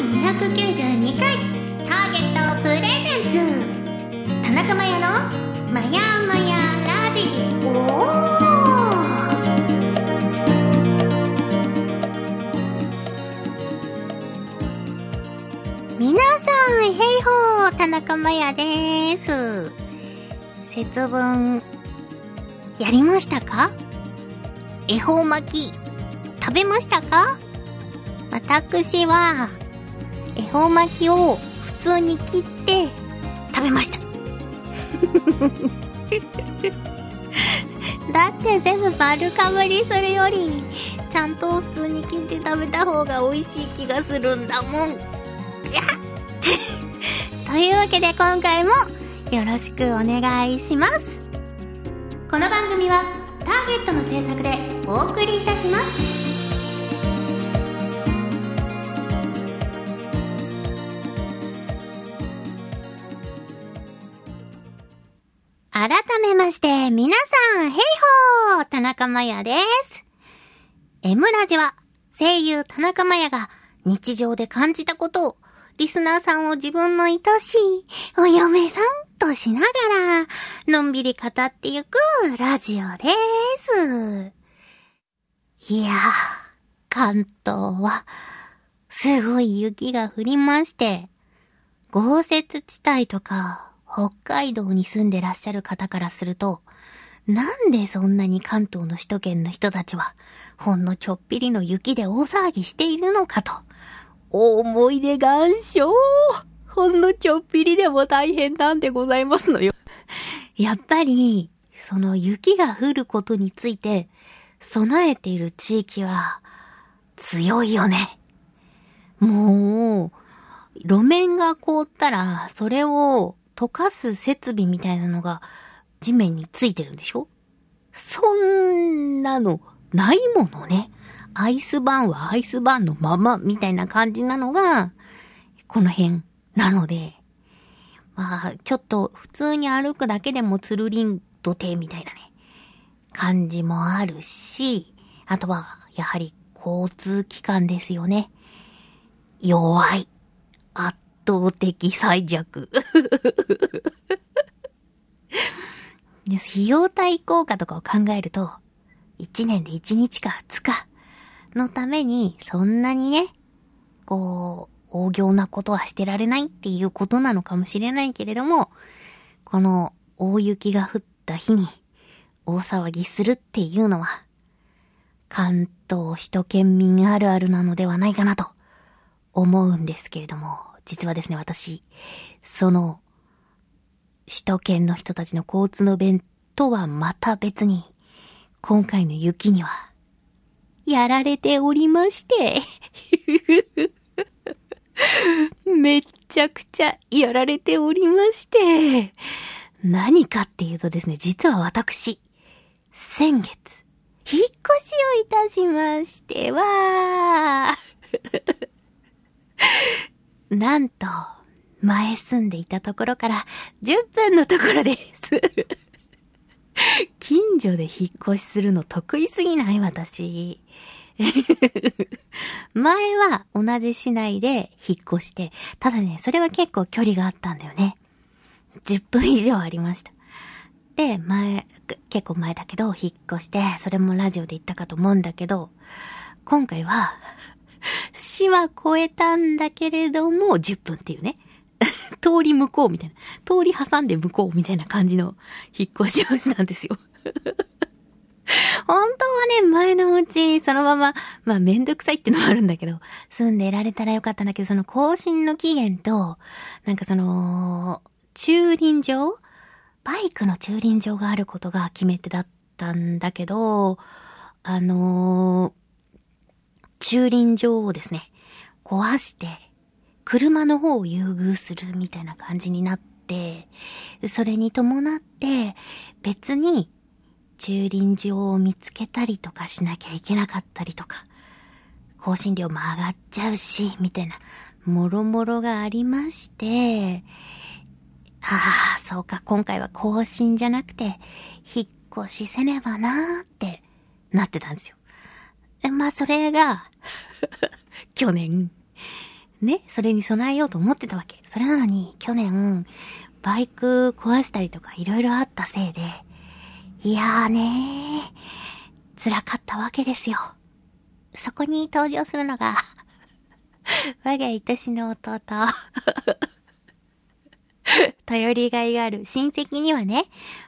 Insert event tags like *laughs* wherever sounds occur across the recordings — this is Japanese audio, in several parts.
292回ターゲットプレゼンツ。田中真也のまやまやラジ。オ皆さん、ヘイホー、田中真也です。節分、やりましたか？恵方巻き、食べましたか？私は、恵方巻きを普通に切って食べました。*laughs* だって全部丸かぶりするより、ちゃんと普通に切って食べた方が美味しい気がするんだもん。*laughs* というわけで今回もよろしくお願いします。この番組はターゲットの制作でお送りいたします。改めまして、皆さん、ヘイホー田中真也です。M ラジは、声優田中真也が日常で感じたことを、リスナーさんを自分の愛しいお嫁さんとしながら、のんびり語ってゆくラジオです。いやー、関東は、すごい雪が降りまして、豪雪地帯とか、北海道に住んでらっしゃる方からすると、なんでそんなに関東の首都圏の人たちは、ほんのちょっぴりの雪で大騒ぎしているのかと。思い出願書ほんのちょっぴりでも大変なんでございますのよ。やっぱり、その雪が降ることについて、備えている地域は、強いよね。もう、路面が凍ったら、それを溶かす設備みたいなのが地面についてるんでしょ？そんなのないものね。アイスバーンはアイスバーンのままみたいな感じなのが、この辺なので、まあ、ちょっと普通に歩くだけでもつるりんとてみたいなね、感じもあるし、あとは、やはり交通機関ですよね。弱い。圧倒的最弱。*laughs* で費用対効果とかを考えると、1年で1日か2日のために、そんなにね、こう、大行なことはしてられないっていうことなのかもしれないけれども、この大雪が降った日に大騒ぎするっていうのは、関東首都圏民あるあるなのではないかなと思うんですけれども、実はですね、私、その、首都圏の人たちの交通の便とはまた別に、今回の雪には、やられておりまして、*laughs* めっちゃくちゃやられておりまして、何かっていうとですね、実は私、先月、引っ越しをいたしましては、なんと、前住んでいたところから10分のところです。*laughs* 近所で引っ越しするの得意すぎない私。*laughs* 前は同じ市内で引っ越して、ただね、それは結構距離があったんだよね。10分以上ありました。で、前、結構前だけど、引っ越して、それもラジオで言ったかと思うんだけど、今回は、市は越えたんだけれども、10分っていうね。*laughs* 通り向こうみたいな。通り挟んで向こうみたいな感じの引っ越しをしたんですよ。*laughs* 本当はね、前のうち、そのまま、まあめんどくさいってのもあるんだけど、住んでいられたらよかったんだけど、その更新の期限と、なんかその、駐輪場？バイクの駐輪場があることが決め手だったんだけど、あのー駐輪場をですね、壊して、車の方を優遇するみたいな感じになって、それに伴って、別に駐輪場を見つけたりとかしなきゃいけなかったりとか、更新料も上がっちゃうし、みたいな、もろもろがありまして、ああ、そうか、今回は更新じゃなくて、引っ越しせねばなーってなってたんですよ。まあ、それが、*laughs* 去年、ね、それに備えようと思ってたわけ。それなのに、去年、バイク壊したりとかいろいろあったせいで、いやーねー、辛かったわけですよ。そこに登場するのが *laughs* 我が愛しの弟 *laughs* 頼りがいがある親戚にはね、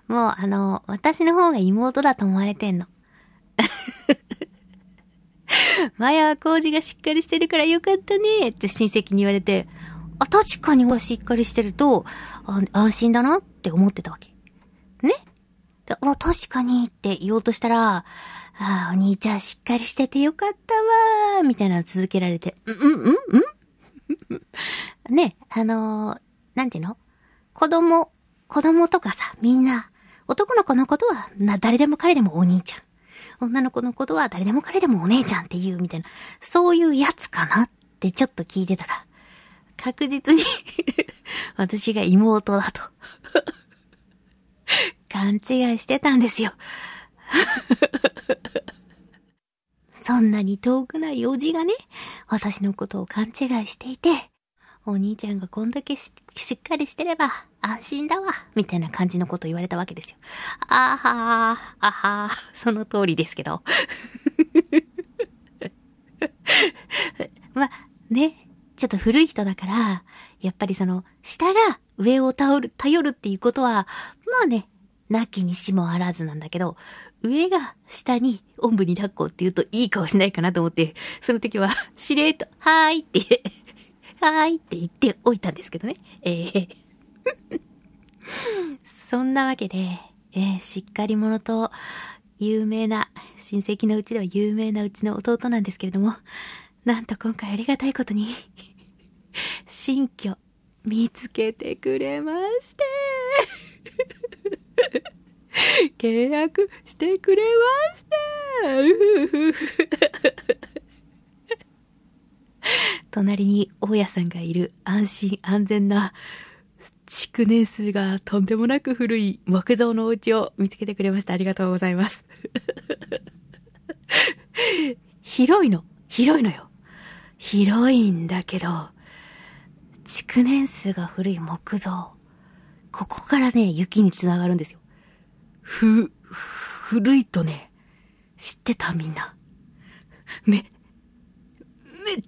もうあの、私の方が妹だと思われてんの。*laughs* マヤは工事がしっかりしてるからよかったねって親戚に言われて、あ、確かにしっかりしてると、安心だなって思ってたわけ。ね？であ、確かにって言おうとしたら、あお兄ちゃんしっかりしててよかったわみたいなの続けられて、ん、うん、うん、うん *laughs* ね、あのー、なんていうの？子供、子供とかさ、みんな、男の子のことは、な、誰でも彼でもお兄ちゃん。女の子のことは誰でも彼でもお姉ちゃんっていうみたいな、そういうやつかなってちょっと聞いてたら、確実に *laughs* 私が妹だと *laughs* 勘違いしてたんですよ。*laughs* そんなに遠くないおじがね、私のことを勘違いしていて、お兄ちゃんがこんだけしっかりしてれば安心だわ、みたいな感じのこと言われたわけですよ。あはー、あはー、その通りですけど。*laughs* まあ、ね、ちょっと古い人だから、やっぱりその、下が上を頼る、頼るっていうことは、まあね、なきにしもあらずなんだけど、上が下におんぶに抱っこって言うといい顔しないかなと思って、その時は、しれっと、はーいってはーいって言っておいたんですけどね。ええー。*laughs* そんなわけで、えー、しっかり者と有名な、親戚のうちでは有名なうちの弟なんですけれども、なんと今回ありがたいことに新居見つけてくれまして。契約してくれまして。*laughs* 隣に大家さんがいる安心安全な築年数がとんでもなく古い木造のお家を見つけてくれました。ありがとうございます。*laughs* 広いの。広いのよ。広いんだけど、築年数が古い木造。ここからね、雪につながるんですよ。ふ、古いとね、知ってたみんな。め、めっ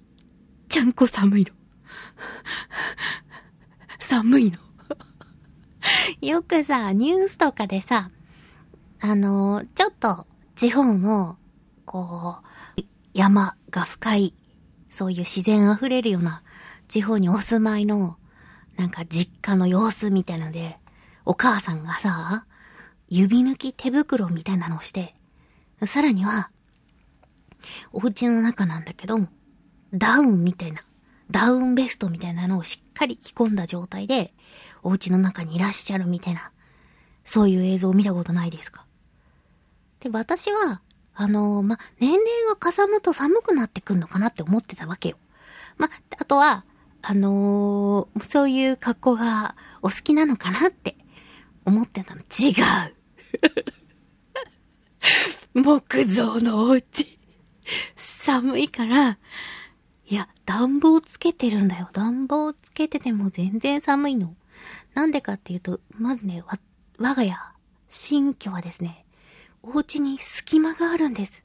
んこ寒いの。寒いの。よくさ、ニュースとかでさ、あの、ちょっと地方の、こう、山が深い、そういう自然溢れるような地方にお住まいの、なんか実家の様子みたいなので、お母さんがさ、指抜き手袋みたいなのをして、さらには、お家の中なんだけど、ダウンみたいな、ダウンベストみたいなのをしっかり着込んだ状態で、お家の中にいらっしゃるみたいな、そういう映像を見たことないですか？で、私は、あのー、ま、年齢がかさむと寒くなってくんのかなって思ってたわけよ。ま、あとは、あのー、そういう格好がお好きなのかなって思ってたの。違う *laughs* 木造のお家。寒いから、いや、暖房つけてるんだよ。暖房つけてても全然寒いの。なんでかっていうと、まずね、わ、我が家、新居はですね、お家に隙間があるんです。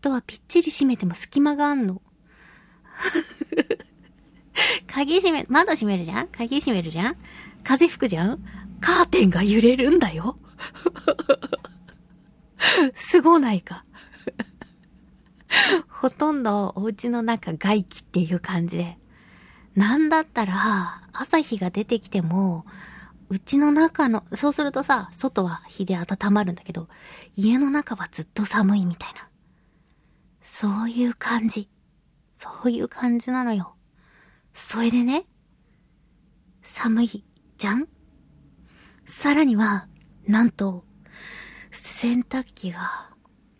ドアぴっちり閉めても隙間があんの。*laughs* 鍵閉め、窓閉めるじゃん？鍵閉めるじゃん？風吹くじゃん？カーテンが揺れるんだよ。*laughs* すごないか？ほとんどお家の中外気っていう感じで。なんだったら、朝日が出てきても、うちの中の、そうするとさ、外は日で温まるんだけど、家の中はずっと寒いみたいな。そういう感じ。そういう感じなのよ。それでね、寒いじゃん？さらには、なんと、洗濯機が、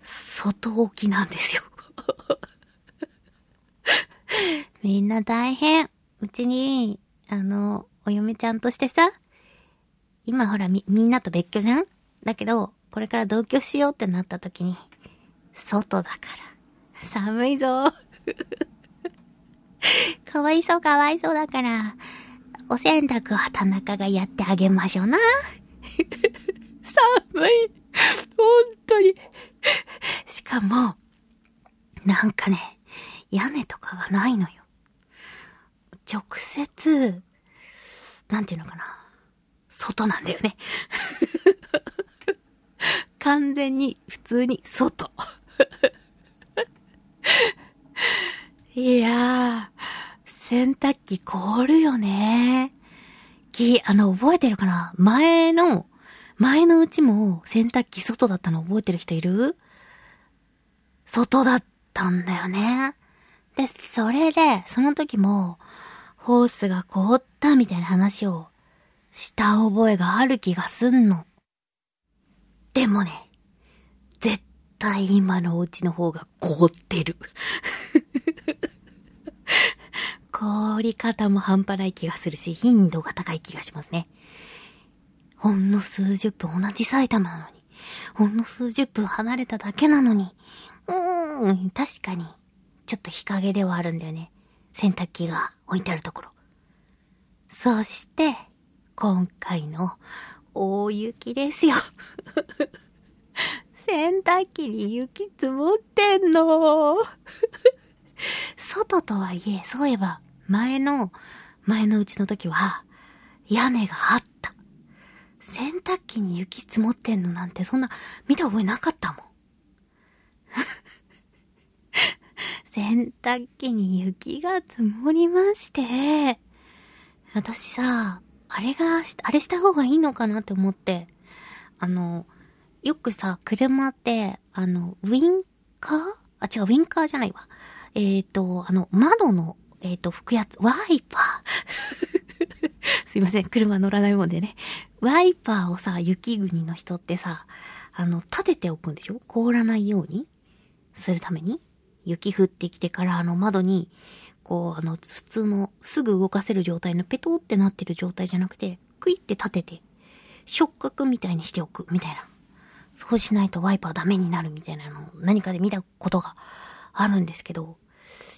外置きなんですよ。*laughs* みんな大変。うちに、あの、お嫁ちゃんとしてさ、今ほらみ、みんなと別居じゃん？だけど、これから同居しようってなった時に、外だから、寒いぞ。*laughs* かわいそうかわいそうだから、お洗濯は田中がやってあげましょうな。*laughs* 寒い。本当に。しかも、なんかね、屋根とかがないのよ。直接、なんていうのかな。外なんだよね。*laughs* 完全に、普通に外。*laughs* いやー、洗濯機凍るよね。き、あの、覚えてるかな？前の、前のうちも洗濯機外だったの覚えてる人いる？外だっったんだよね。で、それで、その時も、ホースが凍ったみたいな話をした覚えがある気がすんの。でもね、絶対今のお家の方が凍ってる。*laughs* 凍り方も半端ない気がするし、頻度が高い気がしますね。ほんの数十分同じ埼玉なのに、ほんの数十分離れただけなのに、うーん、確かに、ちょっと日陰ではあるんだよね。洗濯機が置いてあるところ。そして、今回の大雪ですよ。*laughs* 洗濯機に雪積もってんの。外とはいえ、そういえば、前の、前のうちの時は、屋根があった。洗濯機に雪積もってんのなんてそんな見た覚えなかったもん。*laughs* 洗濯機に雪が積もりまして、私さ、あれが、あれした方がいいのかなって思って、あの、よくさ、車って、あの、ウィンカー？あ、違う、ウィンカーじゃないわ。えっ、と、あの、窓の、えっ、と、拭くやつ、ワイパー。*laughs* すいません、車乗らないもんでね。ワイパーをさ、雪国の人ってさ、あの、立てておくんでしょ？凍らないようにするために雪降ってきてからあの窓に、こう、あの、普通の、すぐ動かせる状態のペトってなってる状態じゃなくて、クイって立てて、触覚みたいにしておく、みたいな。そうしないとワイパーダメになるみたいなのを何かで見たことがあるんですけど、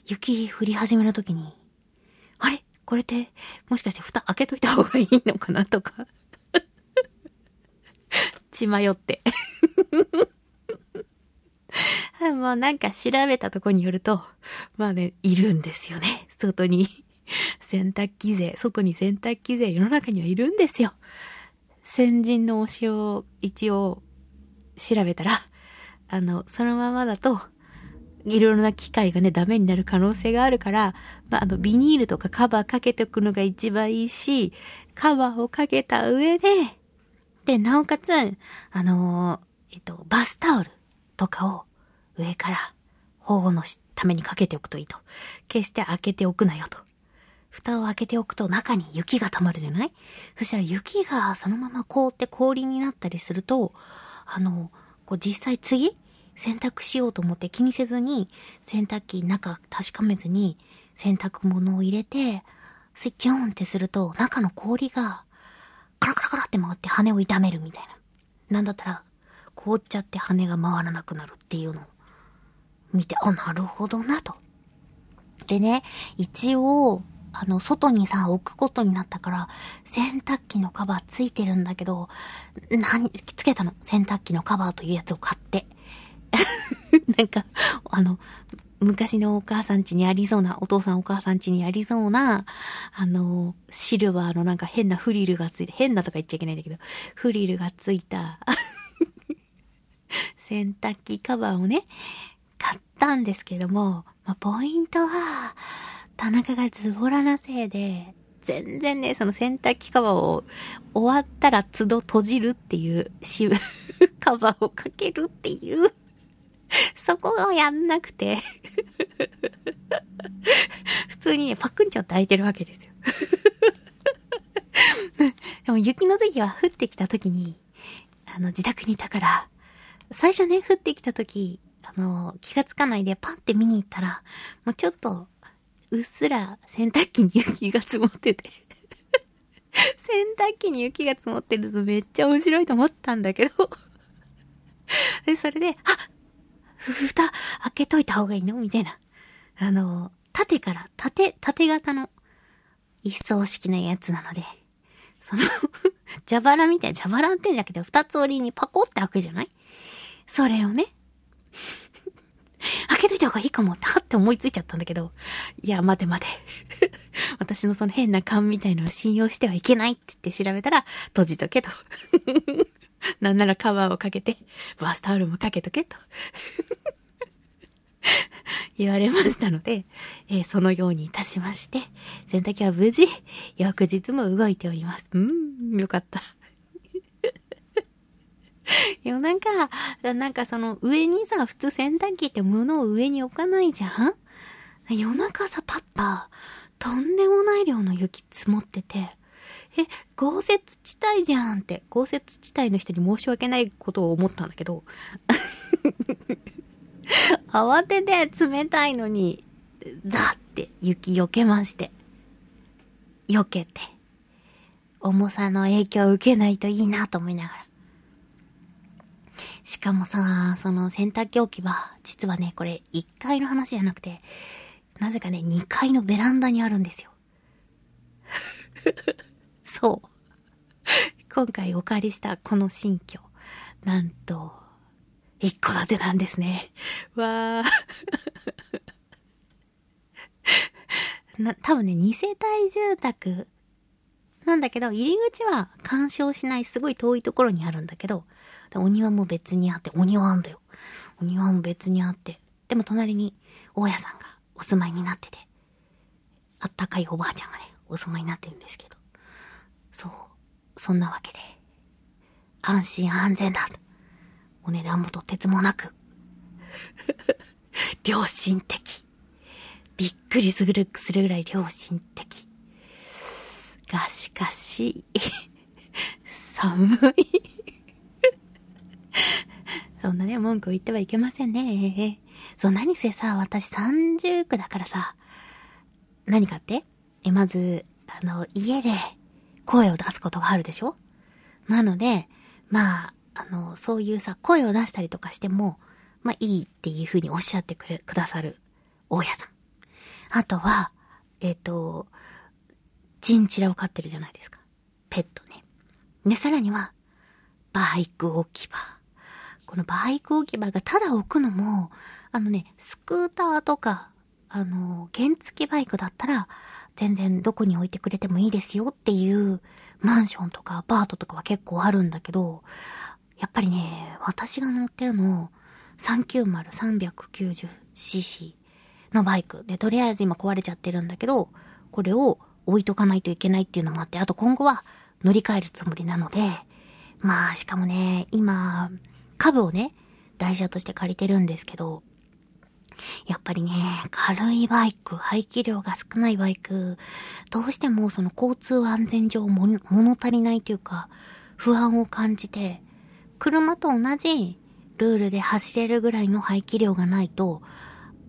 雪降り始めの時に、あれ？これって、もしかして蓋開けといた方がいいのかなとか。*laughs* 血迷って。もうなんか調べたとこによると、まあね、いるんですよね。外に。洗濯機勢、外に洗濯機勢、世の中にはいるんですよ。先人の推しを一応調べたら、あの、そのままだと、いろいろな機械がね、ダメになる可能性があるから、まあ、あの、ビニールとかカバーかけておくのが一番いいし、カバーをかけた上で、で、なおかつ、あのえっと、バスタオルとかを上から保護のためにかけておくといいと。決して開けておくなよと。蓋を開けておくと中に雪が溜まるじゃない？そしたら雪がそのまま凍って氷になったりすると、あの、こう実際次洗濯しようと思って気にせずに洗濯機中確かめずに洗濯物を入れてスイッチオンってすると中の氷がカラカラカラって回って羽を痛めるみたいな。なんだったら凍っちゃって羽が回らなくなるっていうのを見て、あ、なるほどなと。でね、一応、あの、外にさ、置くことになったから、洗濯機のカバーついてるんだけど、何、つけたの？洗濯機のカバーというやつを買って。*laughs* なんか、あの、昔のお母さん家にありそうな、お父さんお母さん家にありそうな、あの、シルバーのなんか変なフリルがついて、変なとか言っちゃいけないんだけど、フリルがついた、*laughs* 洗濯機カバーをね、買ったんですけども、まあ、ポイントは、田中がズボラなせいで、全然ね、その洗濯機カバーを終わったら都度閉じるっていう、し、*laughs* カバーをかけるっていう、そこがやんなくて、*laughs* 普通にね、パックンチョって開いてるわけですよ。*laughs* でも雪の時は降ってきた時に、あの、自宅にいたから、最初ね、降ってきた時、あの、気がつかないでパンって見に行ったら、もうちょっと、うっすら洗濯機に雪が積もってて。*laughs* 洗濯機に雪が積もってるとめっちゃ面白いと思ったんだけど。*laughs* で、それで、あふ、蓋開けといた方がいいの？みたいな。あの、縦から縦、縦型の一層式のやつなので、その *laughs* 蛇腹みたいな、蛇腹ってんじゃなくて二つ折りにパコって開くじゃない？それをね、*laughs* 開けといた方がいいかもって、はって思いついちゃったんだけど、いや、待て待て。*laughs* 私のその変な勘みたいなのを信用してはいけないって言って調べたら、閉じとけと。*laughs* なんならカバーをかけて、バスタオルもかけとけと。言われましたので、えー、そのようにいたしまして、洗濯機は無事、翌日も動いております。うん、よかった。*laughs* いや、なんか、その上にさ、普通洗濯機って物を上に置かないじゃん？夜中さ、パッタ、とんでもない量の雪積もってて、え、豪雪地帯じゃんって、豪雪地帯の人に申し訳ないことを思ったんだけど、*laughs* 慌てて冷たいのに、ザって雪避けまして、避けて、重さの影響を受けないといいなと思いながら。しかもさ、その洗濯機置き場、実はね、これ1階の話じゃなくて、なぜかね、2階のベランダにあるんですよ。*laughs* そう。今回お借りしたこの新居、なんと、一戸建てなんですね。わー。*laughs* な、多分ね、二世帯住宅なんだけど、入り口は干渉しないすごい遠いところにあるんだけど、お庭も別にあって、お庭あんだよ。お庭も別にあって。でも隣に大家さんがお住まいになってて、あったかいおばあちゃんがね、お住まいになってるんですけど。そう。そんなわけで、安心安全だと。お値段もとてつもなく、*laughs* 良心的。びっくりするするぐらい良心的。がしかし、*laughs* 寒いそんなね、文句を言ってはいけませんね。そう、何せさ、私30区だからさ、何かって？え、まず、あの、家で声を出すことがあるでしょ？なので、まあ、あの、そういうさ、声を出したりとかしても、まあいいっていうふうにおっしゃってくれ、くださる大家さん。あとは、えっ、ー、と、チンチラを飼ってるじゃないですか。ペットね。で、さらには、バイク置き場。このバイク置き場がただ置くのも、あのね、スクーターとか、あの、原付バイクだったら、全然どこに置いてくれてもいいですよっていうマンションとかアパートとかは結構あるんだけど、やっぱりね、私が乗ってるの、390-390cc のバイク。で、とりあえず今壊れちゃってるんだけど、これを置いとかないといけないっていうのもあって、あと今後は乗り換えるつもりなので、まあ、しかもね、今、株をね、台車として借りてるんですけど、やっぱりね、軽いバイク、排気量が少ないバイク、どうしてもその交通安全上物足りないというか、不安を感じて、車と同じルールで走れるぐらいの排気量がないと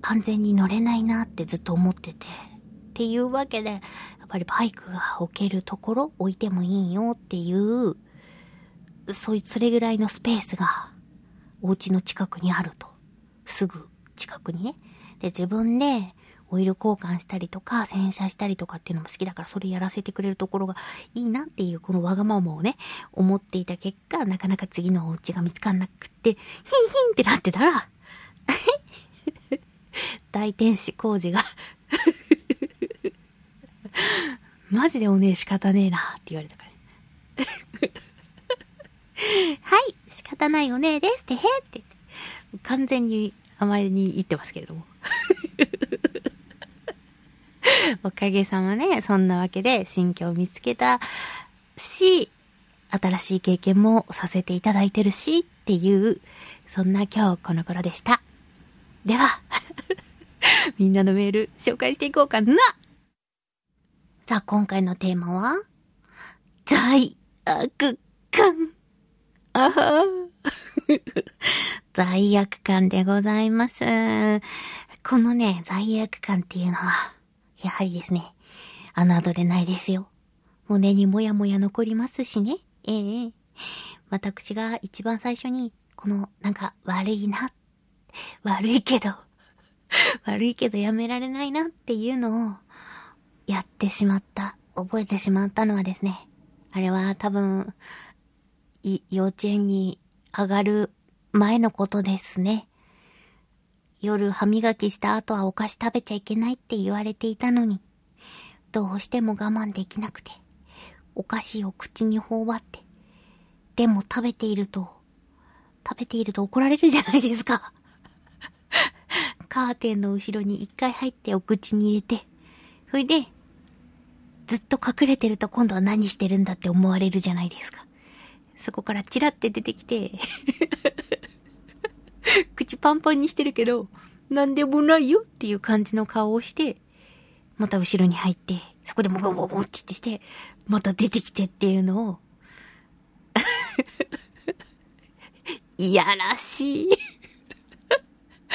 安全に乗れないなってずっと思ってて。っていうわけで、やっぱりバイクが置けるところ置いてもいいよっていう、そういう、それぐらいのスペースがお家の近くにあると。すぐ近くにね。で、自分でオイル交換したりとか、洗車したりとかっていうのも好きだから、それやらせてくれるところがいいなっていう、このわがままをね、思っていた結果、なかなか次のお家が見つかんなくって、ヒンヒンってなってたら、*laughs* 大天使工事が *laughs* マジでおねえ仕方ねえなって言われたからね *laughs* はい、仕方ないおねですってへって言って、完全に甘えに言ってますけれども *laughs* おかげさまね、そんなわけで新居を見つけたし、新しい経験もさせていただいてるしっていう、そんな今日この頃でした。では、*laughs* みんなのメール紹介していこうかなさあ、今回のテーマは、罪悪感。あ *laughs* は罪悪感でございます。このね、罪悪感っていうのは、やはりですね、侮れないですよ。胸にもやもや残りますしね。ええ私が一番最初に、この、なんか、悪いな。悪いけど、*laughs* 悪いけどやめられないなっていうのをやってしまった、覚えてしまったのはですね、あれは多分、幼稚園に上がる前のことですね。夜歯磨きした後はお菓子食べちゃいけないって言われていたのに、どうしても我慢できなくて、お菓子を口に頬張って、でも食べていると、食べていると怒られるじゃないですか。カーテンの後ろに一回入ってお口に入れて、それで、ずっと隠れてると今度は何してるんだって思われるじゃないですか。そこからチラって出てきて *laughs* 口パンパンにしてるけど、なんでもないよっていう感じの顔をして、また後ろに入って、そこでもゴゴゴってして、また出てきてっていうのを *laughs* いやらしい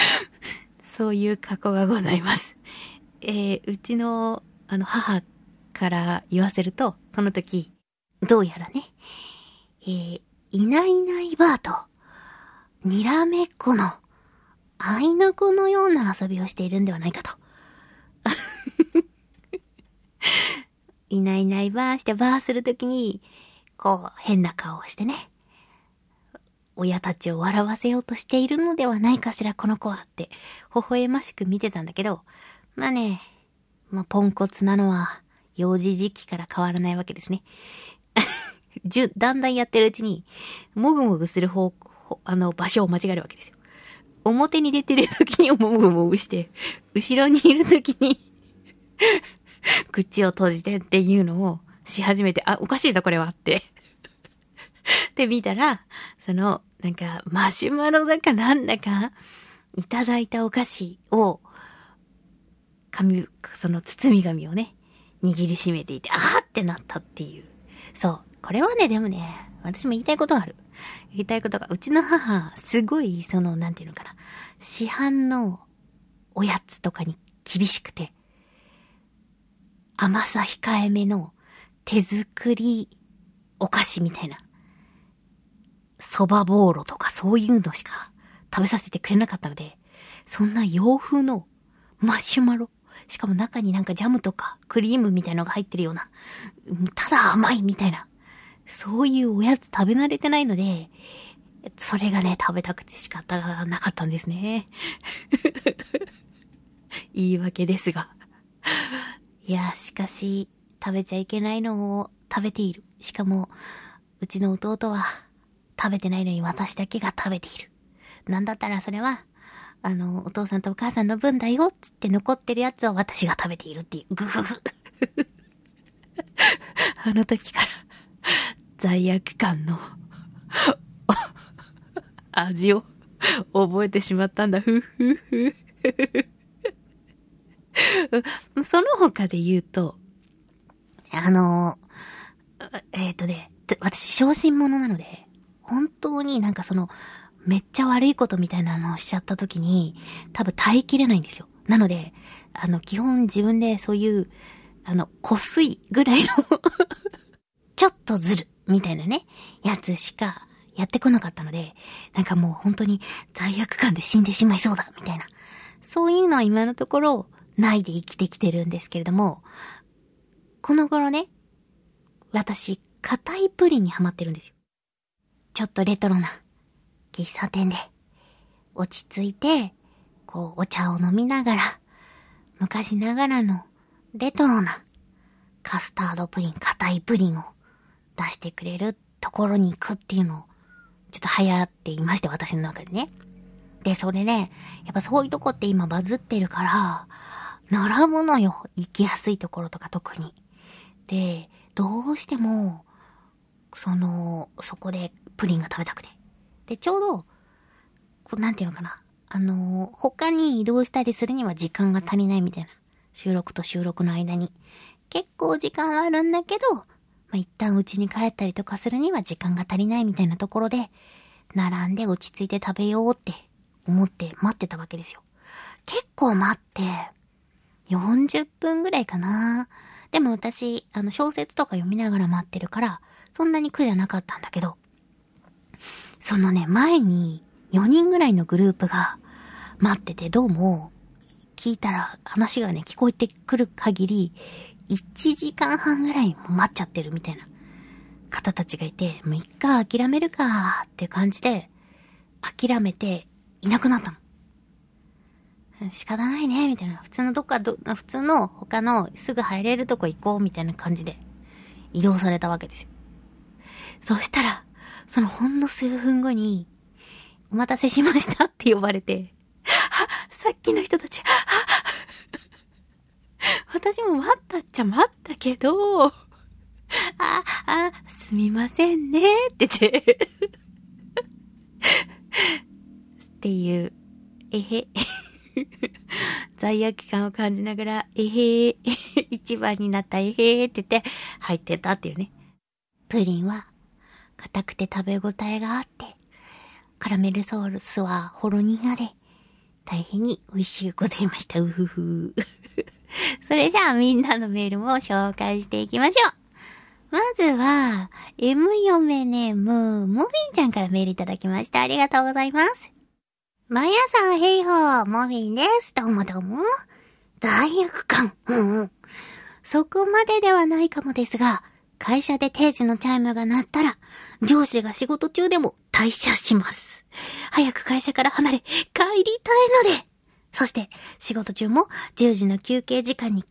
*laughs* そういう過去がございます。えー、うちの、あの、母から言わせると、その時、どうやらね、えー、いないいないばーと、にらめっこの、あいの子のような遊びをしているんではないかと。*laughs* いないいないばーしてばーするときに、こう、変な顔をしてね。親たちを笑わせようとしているのではないかしら、この子はって、微笑ましく見てたんだけど、まあね、まあ、ポンコツなのは、幼児時期から変わらないわけですね。*laughs* じゅ、だんだんやってるうちに、もぐもぐする方、あの、場所を間違えるわけですよ。表に出てる時にもぐもぐして、後ろにいる時に口を閉じてっていうのをし始めて、あ、おかしいぞこれはってで見たら、その、なんか、マシュマロだかなんだか、いただいたお菓子を、紙、その包み紙をね、握りしめていて、あーってなったっていう。そう。これはね、でもね、私も言いたいことがある。言いたいことが、うちの母、すごい、その、なんていうのかな。市販のおやつとかに厳しくて、甘さ控えめの手作りお菓子みたいな。蕎麦ボーロとかそういうのしか食べさせてくれなかったので、そんな洋風のマシュマロ。しかも中になんかジャムとかクリームみたいのが入ってるような、ただ甘いみたいな。そういうおやつ食べ慣れてないので、それがね、食べたくて仕方がなかったんですね。*laughs* 言い訳ですが。いや、しかし、食べちゃいけないのを食べている。しかも、うちの弟は、食べてないのに私だけが食べている。なんだったらそれは、あの、お父さんとお母さんの分だよ、つって残ってるやつを私が食べているっていう、ぐふふ。*laughs* あの時から、*laughs* 罪悪感の *laughs* 味を覚えてしまったんだ。ふふふ。その他で言うと、あの、えっ、ー、とね、私、小心者なので、本当になんかその、めっちゃ悪いことみたいなのをしちゃった時に、多分耐えきれないんですよ。なので、あの、基本自分でそういう、あの、こすいぐらいのちょっとずる、みたいなね、やつしかやってこなかったので、なんかもう本当に罪悪感で死んでしまいそうだ、みたいな。そういうのは今のところ、ないで生きてきてるんですけれども、この頃ね、私、硬いプリンにハマってるんですよ。ちょっとレトロな喫茶店で落ち着いて、こうお茶を飲みながら、昔ながらのレトロなカスタードプリン、硬いプリンを出してくれるところに行くっていうのをちょっと流行っていまして、私の中でね。で、それで、やっぱそういうとこって今バズってるから、並ぶのよ。行きやすいところとか特に。で、どうしても、その、そこでプリンが食べたくて。で、ちょうど、こう、なんていうのかな。あの、他に移動したりするには時間が足りないみたいな。収録と収録の間に。結構時間あるんだけど、まあ、一旦家に帰ったりとかするには時間が足りないみたいなところで、並んで落ち着いて食べようって思って待ってたわけですよ。結構待って、40分ぐらいかな。でも私、あの小説とか読みながら待ってるから、そんなに苦じゃなかったんだけど、そのね、前に4人ぐらいのグループが待ってて、どうも、聞いたら、話がね、聞こえてくる限り、1時間半ぐらい待っちゃってるみたいな方たちがいて、もういっか、諦めるか、っていう感じで、諦めて、いなくなったの。仕方ないね、みたいな。普通のどっかど、普通の他のすぐ入れるとこ行こう、みたいな感じで移動されたわけですよ。そしたら、そのほんの数分後に、お待たせしましたって呼ばれて、は、さっきの人たち、私も待ったっちゃ待ったけど、あ、あ、すみませんね、って言ってっていう、えへ。罪悪感を感じながら、えへー、一番になったえへーって言って入ってたっていうね。プリンは、硬くて食べ応えがあって、カラメルソースはほろ苦で、大変に美味しゅうございました。うふふ。*laughs* それじゃあみんなのメールも紹介していきましょう。まずは、M 嫁ネーム、モフィンちゃんからメールいただきました。ありがとうございます。毎朝、ヘイホー、モフィンです。どうもどうも。罪悪感。うんうん。そこまでではないかもですが、会社で定時のチャイムが鳴ったら、上司が仕事中でも退社します。早く会社から離れ、帰りたいので。そして、仕事中も10時の休憩時間に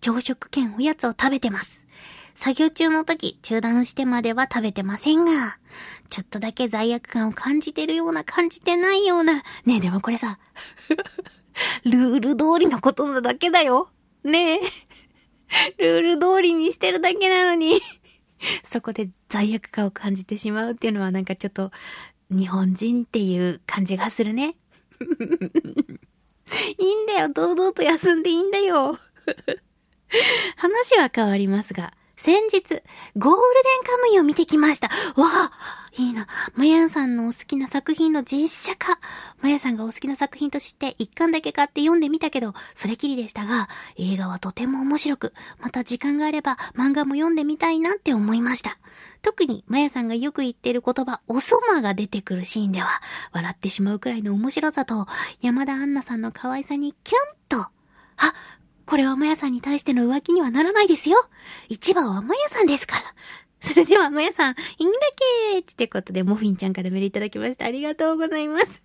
朝食兼おやつを食べてます。作業中の時、中断してまでは食べてませんが、ちょっとだけ罪悪感を感じてるような感じてないような。ねえ、でもこれさ、*laughs* ルール通りのことなだけだよ。ねえ。ルール通りにしてるだけなのにそこで罪悪感を感じてしまうっていうのはなんかちょっと日本人っていう感じがするね。いいんだよ。堂々と休んでいいんだよ。*laughs* 話は変わりますが、先日、ゴールデンカムイを見てきました。わあ、いいな。まやんさんのお好きな作品の実写化。まやさんがお好きな作品として一巻だけ買って読んでみたけど、それきりでしたが、映画はとても面白く、また時間があれば漫画も読んでみたいなって思いました。特に、まやさんがよく言ってる言葉、おそまが出てくるシーンでは、笑ってしまうくらいの面白さと、山田杏奈さんの可愛さにキュンと、あ、これはまやさんに対しての浮気にはならないですよ。一番はまやさんですから。それではまやさん、いいんだけーってことで、モフィンちゃんからメールいただきました。ありがとうございます。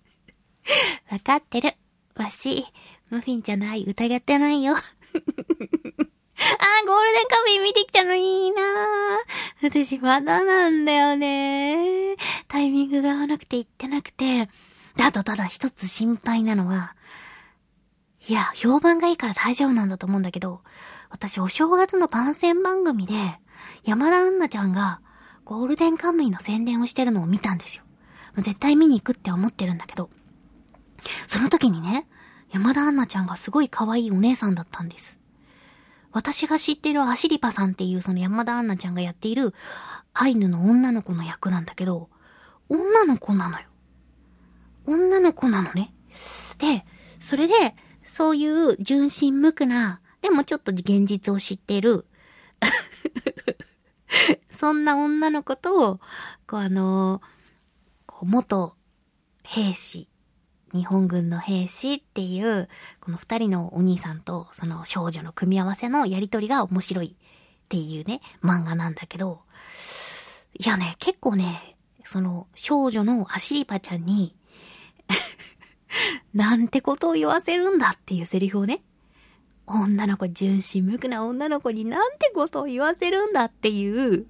わかってる。わし、モフィンちゃんの愛疑ってないよ。あー、ゴールデンカムイ見てきたのいいなー。私まだなんだよねタイミングが合わなくて行ってなくて。あとただ一つ心配なのは、いや、評判がいいから大丈夫なんだと思うんだけど、私お正月の番宣番組で、山田杏奈ちゃんがゴールデンカムイの宣伝をしてるのを見たんですよ。絶対見に行くって思ってるんだけど、その時にね、山田杏奈ちゃんがすごい可愛いお姉さんだったんです。私が知ってるアシリパさんっていうその山田杏奈ちゃんがやっているアイヌの女の子の役なんだけど、女の子なのよ。女の子なのね。で、それで、そういう純真無垢な、でもちょっと現実を知ってる *laughs* そんな女の子と、こうあの、こう元兵士、日本軍の兵士っていう、この二人のお兄さんとその少女の組み合わせのやりとりが面白いっていうね、漫画なんだけど、いやね、結構ね、その少女のアシリパちゃんになんてことを言わせるんだっていうセリフをね、女の子、純真無垢な女の子になんてことを言わせるんだっていう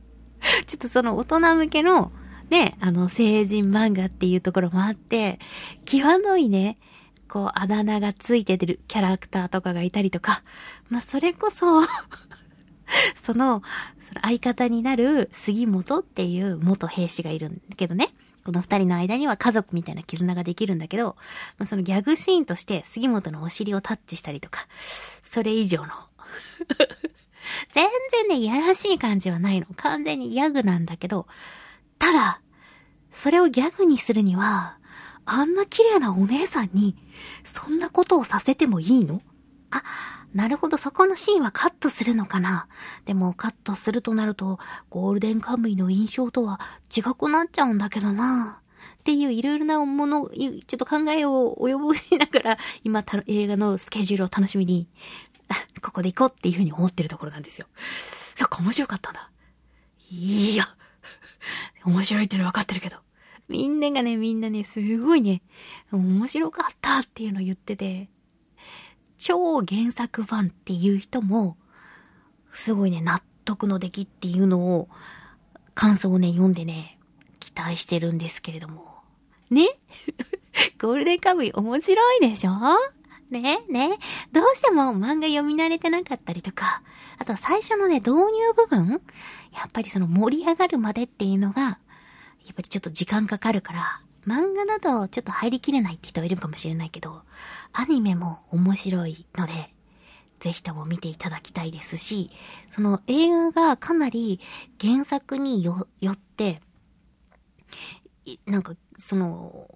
*laughs* ちょっとその大人向けの、ね、あの、成人漫画っていうところもあって、際どいね、こう、あだ名がついててるキャラクターとかがいたりとか、まあ、それこそ *laughs* その、その相方になる杉本っていう元兵士がいるんだけどね。この二人の間には家族みたいな絆ができるんだけど、まあ、そのギャグシーンとして杉本のお尻をタッチしたりとか、それ以上の。*laughs* 全然ね、いやらしい感じはないの。完全にギャグなんだけど、ただ、それをギャグにするには、あんな綺麗なお姉さんに、そんなことをさせてもいいの？あ、なるほど、そこのシーンはカットするのかな。でもカットするとなると、ゴールデンカムイの印象とは違くなっちゃうんだけどな。っっていういろいろなもの、ちょっと考えを及ぼしながら、*laughs* 今映画のスケジュールを楽しみに、*laughs* ここで行こうっていうふうに思ってるところなんですよ。そっか、面白かったんだ。いや、面白いっての分かってるけど。みんながね、みんなね、すごいね、面白かったっていうのを言ってて、超原作ファンっていう人も、すごいね、納得の出来っていうのを、感想をね、読んでね、期待してるんですけれども。ね？*laughs* ゴールデンカムイ面白いでしょ？ね？ね？どうしても漫画読み慣れてなかったりとか、あと最初のね、導入部分やっぱりその盛り上がるまでっていうのが、やっぱりちょっと時間かかるから、漫画だとちょっと入りきれないって人はいるかもしれないけど、アニメも面白いので、ぜひとも見ていただきたいですし、その映画がかなり原作によ、よって、なんか、その、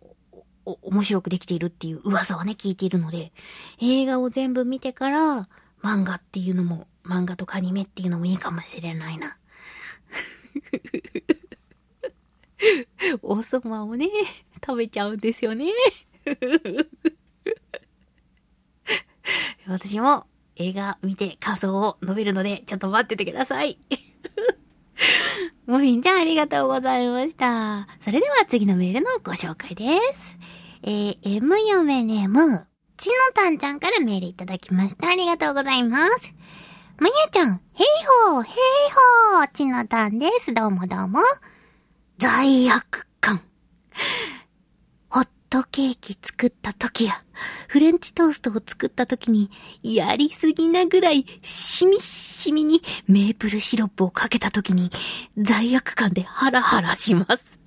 面白くできているっていう噂はね、聞いているので、映画を全部見てから、漫画っていうのも、漫画とかアニメっていうのもいいかもしれないな。おそばをね、食べちゃうんですよね。私も映画見て感想を述べるので、ちょっと待っててください。*laughs* もみんちゃんありがとうございました。それでは次のメールのご紹介です。えー、M 嫁ネーム、ちのたんちゃんからメールいただきました。ありがとうございます。まやちゃん、へいほー、へいほー、ちのたんです。どうもどうも。罪悪感。ットケーキ作った時や、フレンチトーストを作った時に、やりすぎなぐらい、しみしみにメープルシロップをかけた時に、罪悪感でハラハラします。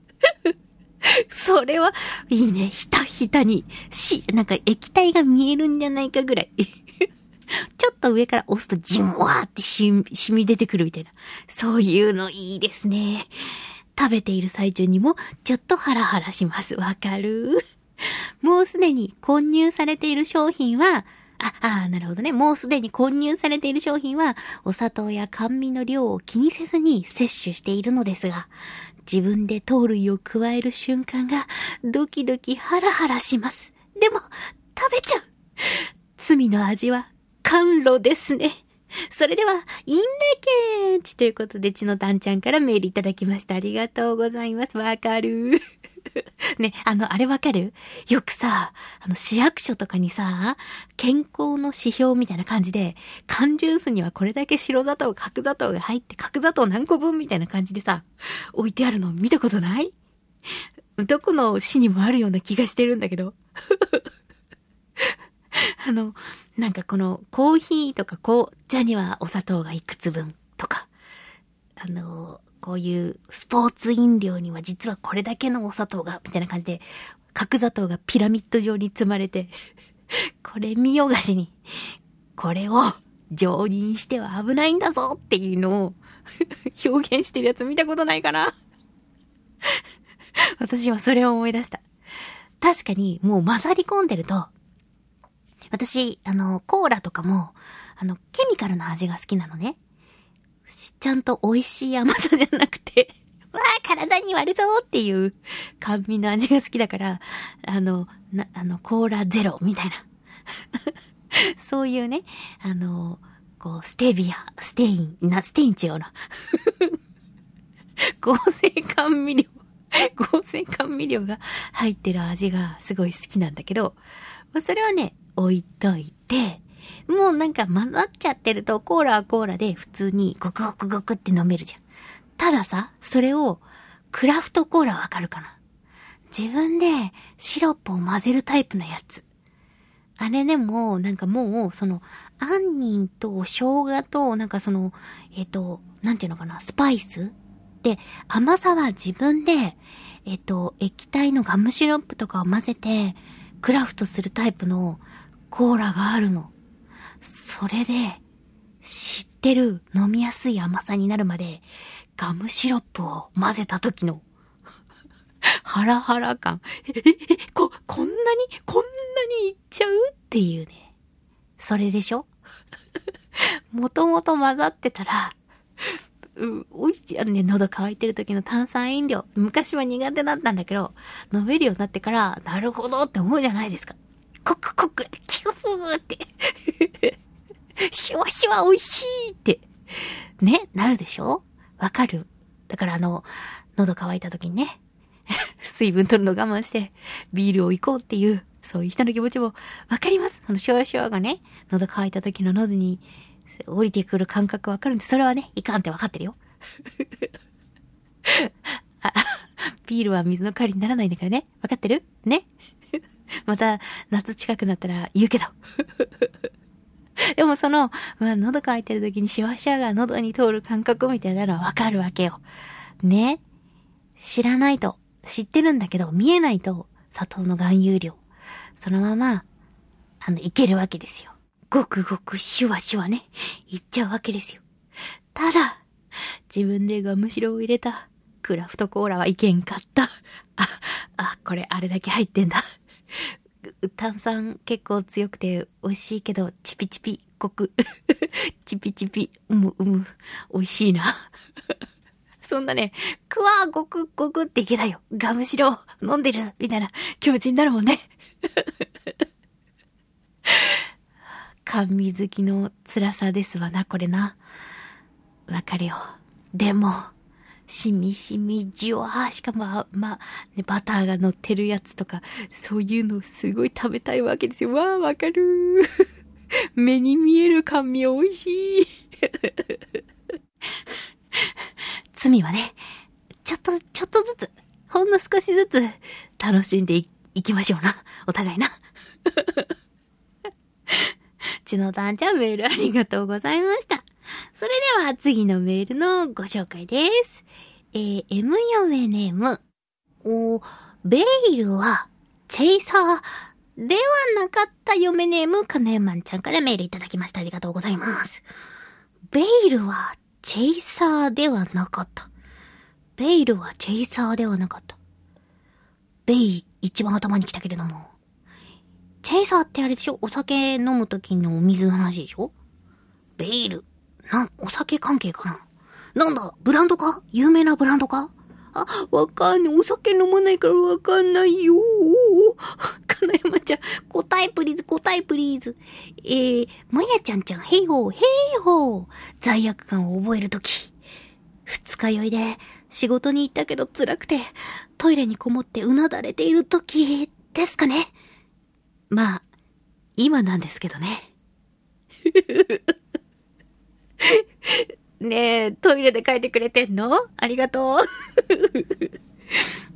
*laughs* それは、いいね。ひたひたに、し、なんか液体が見えるんじゃないかぐらい。*laughs* ちょっと上から押すとじんわーってし、しみ出てくるみたいな。そういうのいいですね。食べている最中にも、ちょっとハラハラします。わかる？*laughs* もうすでに混入されている商品は、あ、あなるほどね。もうすでに混入されている商品は、お砂糖や甘味の量を気にせずに摂取しているのですが、自分で糖類を加える瞬間がドキドキハラハラします。でも、食べちゃう罪の味は甘露ですね。それでは、インレケーチということで、ちのたんちゃんからメールいただきました。ありがとうございます。わかる。*laughs* ね、あの、あれわかる？よくさ、あの、市役所とかにさ、健康の指標みたいな感じで、缶ジュースにはこれだけ白砂糖、角砂糖が入って、角砂糖何個分みたいな感じでさ、置いてあるの見たことない？どこの市にもあるような気がしてるんだけど。*laughs* あの、なんかこのコーヒーとか紅茶にはお砂糖がいくつ分とか、あの、こういうスポーツ飲料には実はこれだけのお砂糖が、みたいな感じで、角砂糖がピラミッド状に積まれて、*laughs* これ見よがしに、これを常任しては危ないんだぞっていうのを *laughs* 表現してるやつ見たことないかな？*laughs* 私はそれを思い出した。確かにもう混ざり込んでると、私、あの、コーラとかも、あの、ケミカルな味が好きなのね。ちゃんと美味しい甘さじゃなくて *laughs* わあ、体に悪そうっていう甘味の味が好きだから、あの、な、あの、コーラゼロみたいな。*laughs* そういうね、あの、こう、ステビア、ステイン、な、ステイン違うな。*laughs* 合成甘味料、合成甘味料が入ってる味がすごい好きなんだけど、まあ、それはね、置いといて、もうなんか混ざっちゃってると、コーラはコーラで普通にゴクゴクゴクって飲めるじゃん。たださ、それを、クラフトコーラわかるかな？自分でシロップを混ぜるタイプのやつ。あれでも、なんかもう、その、杏仁と生姜と、なんかその、えっ、と、なんていうのかな、スパイスで、甘さは自分で、えっ、と、液体のガムシロップとかを混ぜて、クラフトするタイプのコーラがあるの。それで、知ってる飲みやすい甘さになるまで、ガムシロップを混ぜた時の、*laughs* ハラハラ感。え、え、え、こ、こんなに、こんなにいっちゃう？っていうね。それでしょ？もともと混ざってたら、うん、美味しい。あのね、喉乾いてる時の炭酸飲料。昔は苦手だったんだけど、飲めるようになってから、なるほどって思うじゃないですか。コックコック、キューって。*laughs* シュワシュワ美味しいって。ね、なるでしょ？わかるだからあの、喉乾いた時にね、*laughs* 水分取るの我慢して、ビールを行こうっていう、そういう人の気持ちもわかります。そのシュワシュワがね、喉乾いた時の喉に降りてくる感覚わかるんで、それはね、いかんってわかってるよ。*laughs* ビールは水の代わりにならないんだからね。わかってる？ね *laughs* また、夏近くなったら言うけど。*laughs* でもその、まあ、喉乾いてる時にシワシワが喉に通る感覚みたいなのはわかるわけよ。ね知らないと、知ってるんだけど、見えないと、砂糖の含有量。そのまま、あの、いけるわけですよ。ごくごくシュワシュワね、いっちゃうわけですよ。ただ、自分でガムシロを入れたクラフトコーラはいけんかった。あ、あ、これあれだけ入ってんだ。炭酸結構強くて美味しいけど、チピチピ、ごく。*laughs* チピチピ、うむうむ、美味しいな。*laughs* そんなね、くわーごくごくっていけないよ。ガムシロ飲んでるみたいな気持ちになるもんね。*laughs* 甘味好きの辛さですわな、これな。わかるよ。でも、しみしみじわー、しかも、まね、バターが乗ってるやつとか、そういうのすごい食べたいわけですよ。わー、わかるー *laughs* 目に見える甘味美味しい罪はね、ちょっと、ちょっとずつ、ほんの少しずつ、楽しんでいきましょうな。お互いな。*laughs* ちのたんちゃんメールありがとうございました。それでは次のメールのご紹介です。えー、M 嫁ネーム。お、ベイルは、チェイサーではなかった嫁ネーム、カネマンちゃんからメールいただきました。ありがとうございます。ベイルは、チェイサーではなかった。ベイルはチェイサーではなかった。ベイ、一番頭に来たけれども。チェイサーってあれでしょ？お酒飲むときのお水の話でしょ？ベイル。な、お酒関係かな？なんだ、ブランドか？有名なブランドか？あ、わかんない。お酒飲まないからわかんないよ。*laughs* 金山ちゃん、答えプリーズ、答えプリーズ。えー、まやちゃんちゃん、ヘイホー、ヘイホー。罪悪感を覚えるとき。二日酔いで、仕事に行ったけど辛くて、トイレにこもってうなだれているとき、ですかね。まあ、今なんですけどね。*laughs* ねえ、トイレで書いてくれてんの？ありがとう。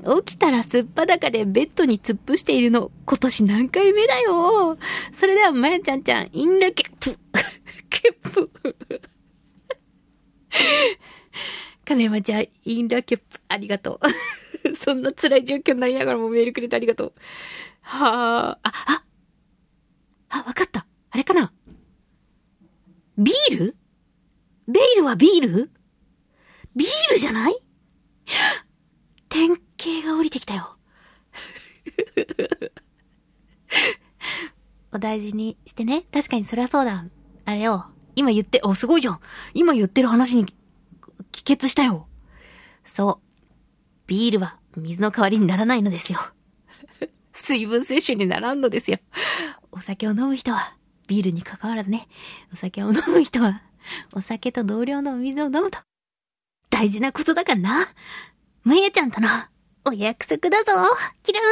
*laughs* 起きたらすっぱだかでベッドに突っ伏しているの、今年何回目だよ。それでは、まやちゃんちゃん、インラケップ。ケップ。金山ちゃん、インラケップ、ありがとう。そんな辛い状況になりながらもメールくれてありがとう。はあ、あ、あ、あ、わかった。あれかなビール？ベイルはビール？ビールじゃない？典型が降りてきたよ。*laughs* お大事にしてね。確かにそりゃそうだ。あれよ。今言って、お、すごいじゃん。今言ってる話に、帰結したよ。そう。ビールは水の代わりにならないのですよ。水分摂取にならんのですよ。お酒を飲む人は、ビールに関わらずね、お酒を飲む人は、*laughs* お酒と同量のお水を飲むと、大事なことだからな。むやちゃんとのお約束だぞ、キラン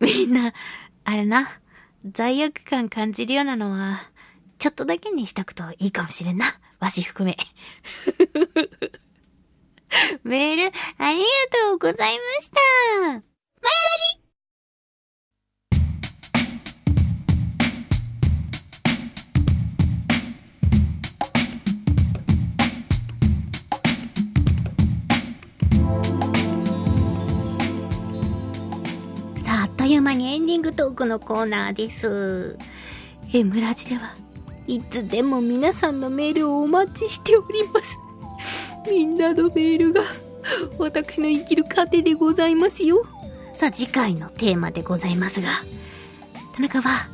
*laughs* みんな、あれな、罪悪感感じるようなのは、ちょっとだけにしとくといいかもしれんな。わし含め。*laughs* メール、ありがとうございました。マヤラジいう間にエンディングトークのコーナーです。え、村地ではいつでも皆さんのメールをお待ちしております。みんなのメールが私の生きる糧でございますよ。さあ次回のテーマでございますが、田中は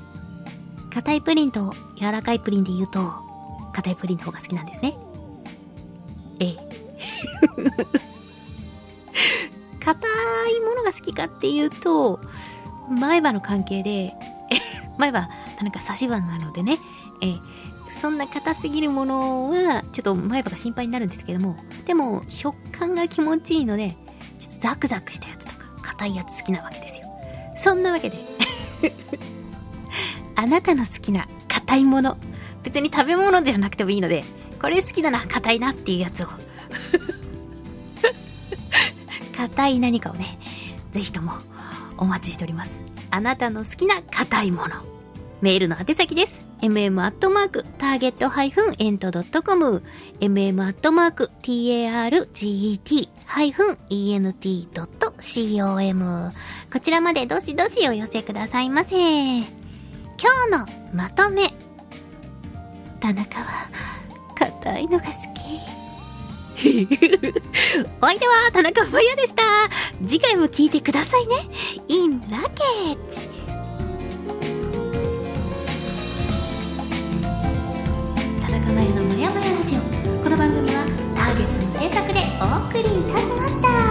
硬いプリンと柔らかいプリンで言うと、硬いプリンの方が好きなんですね。ええ。*laughs* 硬いものが好きかっていうと、前歯の関係で、前歯、なんか差し歯なのでね、えそんな硬すぎるものは、ちょっと前歯が心配になるんですけども、でも食感が気持ちいいので、ちょっとザクザクしたやつとか、硬いやつ好きなわけですよ。そんなわけで *laughs* あなたの好きな硬いもの、別に食べ物じゃなくてもいいので、これ好きだな、硬いなっていうやつを *laughs* 硬い何かをね、ぜひともお待ちしております。あなたの好きな硬いもの。メールの宛先です。mm.target-ent.com mm.target-ent.com こちらまでどしどしお寄せくださいませ。今日のまとめ。田中は、硬いのが好き。*laughs* お相手は田中真也でした。次回も聞いてくださいね。In ラケ田中真也のもやもやラジオ。この番組はターゲットの制作でお送りいたしました。